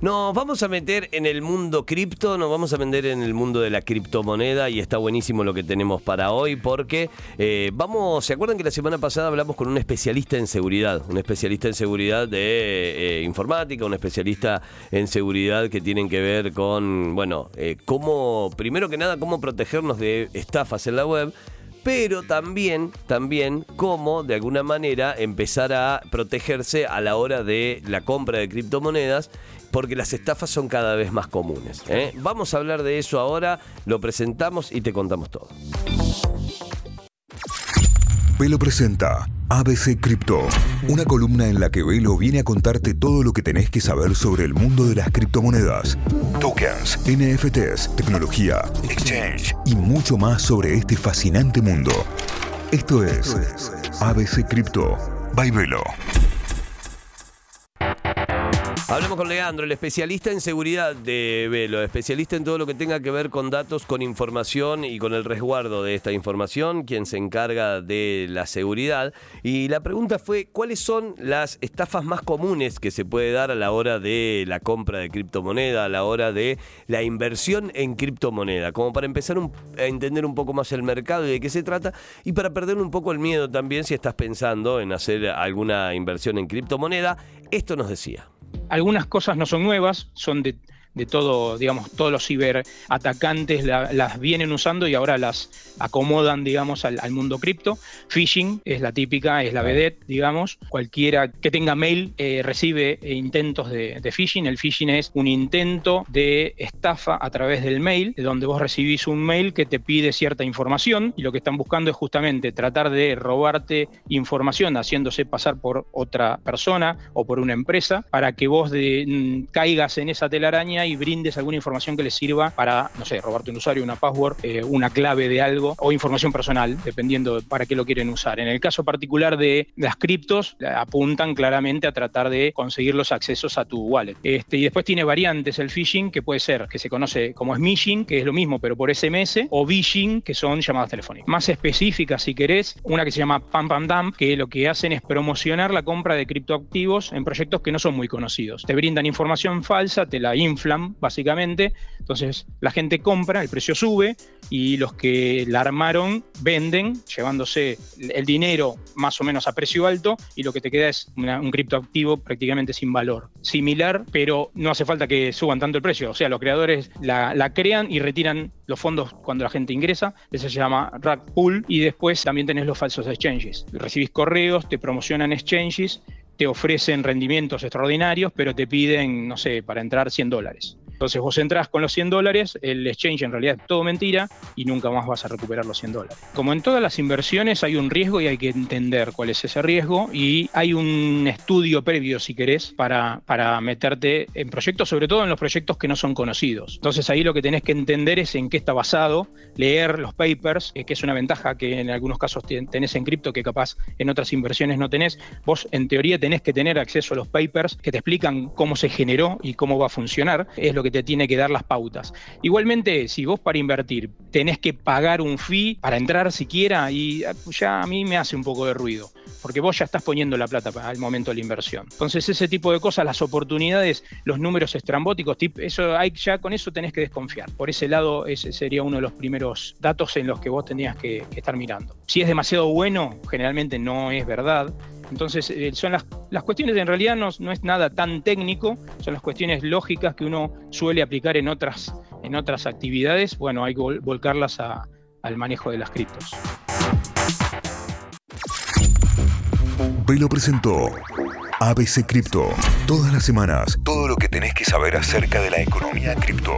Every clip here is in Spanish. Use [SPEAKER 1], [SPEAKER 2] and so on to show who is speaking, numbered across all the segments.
[SPEAKER 1] Nos vamos a meter en el mundo cripto, nos vamos a meter en el mundo de la criptomoneda y está buenísimo lo que tenemos para hoy porque eh, vamos, ¿se acuerdan que la semana pasada hablamos con un especialista en seguridad? Un especialista en seguridad de eh, informática, un especialista en seguridad que tienen que ver con, bueno, eh, cómo, primero que nada, cómo protegernos de estafas en la web pero también, también cómo de alguna manera empezar a protegerse a la hora de la compra de criptomonedas porque las estafas son cada vez más comunes. ¿eh? Vamos a hablar de eso ahora, lo presentamos y te contamos todo.
[SPEAKER 2] Velo presenta ABC Cripto, una columna en la que Velo viene a contarte todo lo que tenés que saber sobre el mundo de las criptomonedas, tokens, NFTs, tecnología, exchange y mucho más sobre este fascinante mundo. Esto es ABC Cripto by Velo.
[SPEAKER 1] Hablemos con Leandro, el especialista en seguridad de Velo, especialista en todo lo que tenga que ver con datos, con información y con el resguardo de esta información, quien se encarga de la seguridad. Y la pregunta fue, ¿cuáles son las estafas más comunes que se puede dar a la hora de la compra de criptomoneda, a la hora de la inversión en criptomoneda? Como para empezar a entender un poco más el mercado y de qué se trata, y para perder un poco el miedo también si estás pensando en hacer alguna inversión en criptomoneda, esto nos decía.
[SPEAKER 3] Algunas cosas no son nuevas, son de de todo, digamos, todos los ciberatacantes las vienen usando y ahora las acomodan, digamos, al, mundo cripto. Phishing es la típica, es la vedette, digamos. Cualquiera que tenga mail eh, recibe intentos de, phishing. El phishing es un intento de estafa a través del mail, donde vos recibís un mail que te pide cierta información y lo que están buscando es justamente tratar de robarte información haciéndose pasar por otra persona o por una empresa para que vos mm, caigas en esa telaraña y brindes alguna información que les sirva para, no sé, robarte un usuario, una password, eh, una clave de algo o información personal, dependiendo para qué lo quieren usar. En el caso particular de las criptos, apuntan claramente a tratar de conseguir los accesos a tu wallet. Este, y después tiene variantes el phishing, que puede ser, que se conoce como smishing, que es lo mismo, pero por SMS, o vishing, que son llamadas telefónicas. Más específicas, si querés, una que se llama Pam Pam Dump, que lo que hacen es promocionar la compra de criptoactivos en proyectos que no son muy conocidos. Te brindan información falsa, te la inflan básicamente. Entonces la gente compra, el precio sube y los que la armaron venden, llevándose el dinero más o menos a precio alto y lo que te queda es un criptoactivo prácticamente sin valor. Similar, pero no hace falta que suban tanto el precio. O sea, los creadores la, crean y retiran los fondos cuando la gente ingresa. Eso se llama rack pool. Y después también tenés los falsos exchanges. Recibís correos, te promocionan exchanges te ofrecen rendimientos extraordinarios, pero te piden, no sé, para entrar 100 dólares. Entonces vos entras con los 100 dólares, el exchange en realidad es todo mentira y nunca más vas a recuperar los 100 dólares. Como en todas las inversiones hay un riesgo y hay que entender cuál es ese riesgo y hay un estudio previo, si querés, para, para meterte en proyectos, sobre todo en los proyectos que no son conocidos. Entonces ahí lo que tenés que entender es en qué está basado, leer los papers, eh, que es una ventaja que en algunos casos tenés en cripto que capaz en otras inversiones no tenés. Vos en teoría tenés que tener acceso a los papers que te explican cómo se generó y cómo va a funcionar. Es lo que te tiene que dar las pautas. Igualmente, si vos para invertir tenés que pagar un fee para entrar siquiera, y ah, ya a mí me hace un poco de ruido, porque vos ya estás poniendo la plata al momento de la inversión. Entonces, ese tipo de cosas, las oportunidades, los números estrambóticos, eso hay, ya con eso tenés que desconfiar. Por ese lado, ese sería uno de los primeros datos en los que vos tenías que estar mirando. Si es demasiado bueno, generalmente no es verdad. Entonces, eh, son las, las, cuestiones, en realidad no, es nada tan técnico, son las cuestiones lógicas que uno suele aplicar en otras, en otras actividades. Bueno, hay que volcarlas al manejo de las criptos.
[SPEAKER 2] Velo presentó ABC Cripto. Todas las semanas, todo lo que tenés que saber acerca de la economía cripto.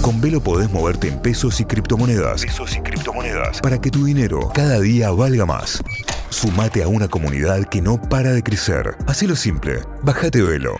[SPEAKER 2] Con Velo podés moverte en pesos y criptomonedas. Pesos y criptomonedas. Para que tu dinero cada día valga más. Sumate a una comunidad que no para de crecer. Hacelo simple. Bájate Velo.